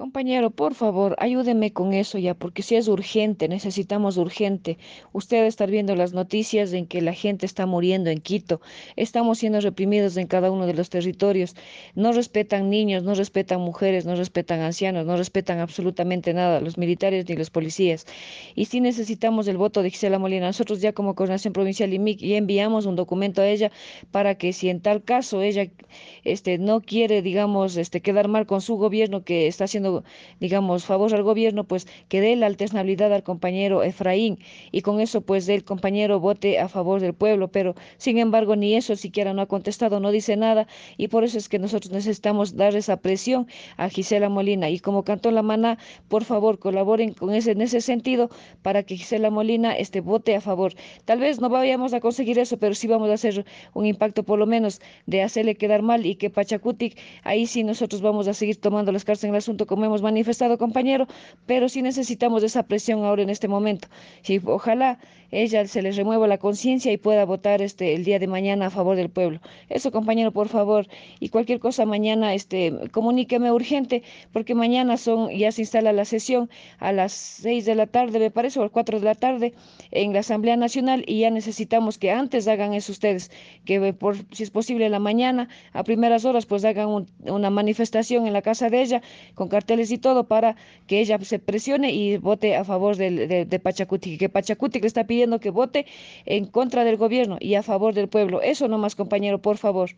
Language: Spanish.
Compañero, por favor, ayúdeme con eso ya, porque si es urgente, necesitamos urgente. Usted estar viendo las noticias en que la gente está muriendo en Quito. Estamos siendo reprimidos en cada uno de los territorios. No respetan niños, no respetan mujeres, no respetan ancianos, no respetan absolutamente nada, los militares ni los policías. Y sí necesitamos el voto de Gisela Molina. Nosotros ya como Coordinación Provincial IMIC ya enviamos un documento a ella para que si en tal caso ella este, no quiere, digamos, este, quedar mal con su gobierno que está haciendo digamos, favor al gobierno, pues que dé la alternabilidad al compañero Efraín y con eso pues el compañero vote a favor del pueblo, pero sin embargo ni eso siquiera no ha contestado, no dice nada y por eso es que nosotros necesitamos dar esa presión a Gisela Molina y como cantó la maná, por favor colaboren con ese en ese sentido para que Gisela Molina este vote a favor. Tal vez no vayamos a conseguir eso, pero sí vamos a hacer un impacto por lo menos de hacerle quedar mal y que Pachacutic ahí sí nosotros vamos a seguir tomando las cartas en el asunto como hemos manifestado, compañero, pero sí necesitamos esa presión ahora en este momento. Sí, ojalá ella se le remueva la conciencia y pueda votar este el día de mañana a favor del pueblo. Eso, compañero, por favor. Y cualquier cosa mañana, este, comuníqueme urgente, porque mañana son, ya se instala la sesión a las seis de la tarde, me parece, o a las cuatro de la tarde, en la Asamblea Nacional, y ya necesitamos que antes hagan eso ustedes, que por, si es posible la mañana, a primeras horas, pues hagan una manifestación en la casa de ella, con carteles y todo, para que ella se presione y vote a favor de, de, Pachacuti, que Pachacuti le está pidiendo que vote en contra del gobierno y a favor del pueblo. Eso nomás, compañero, por favor.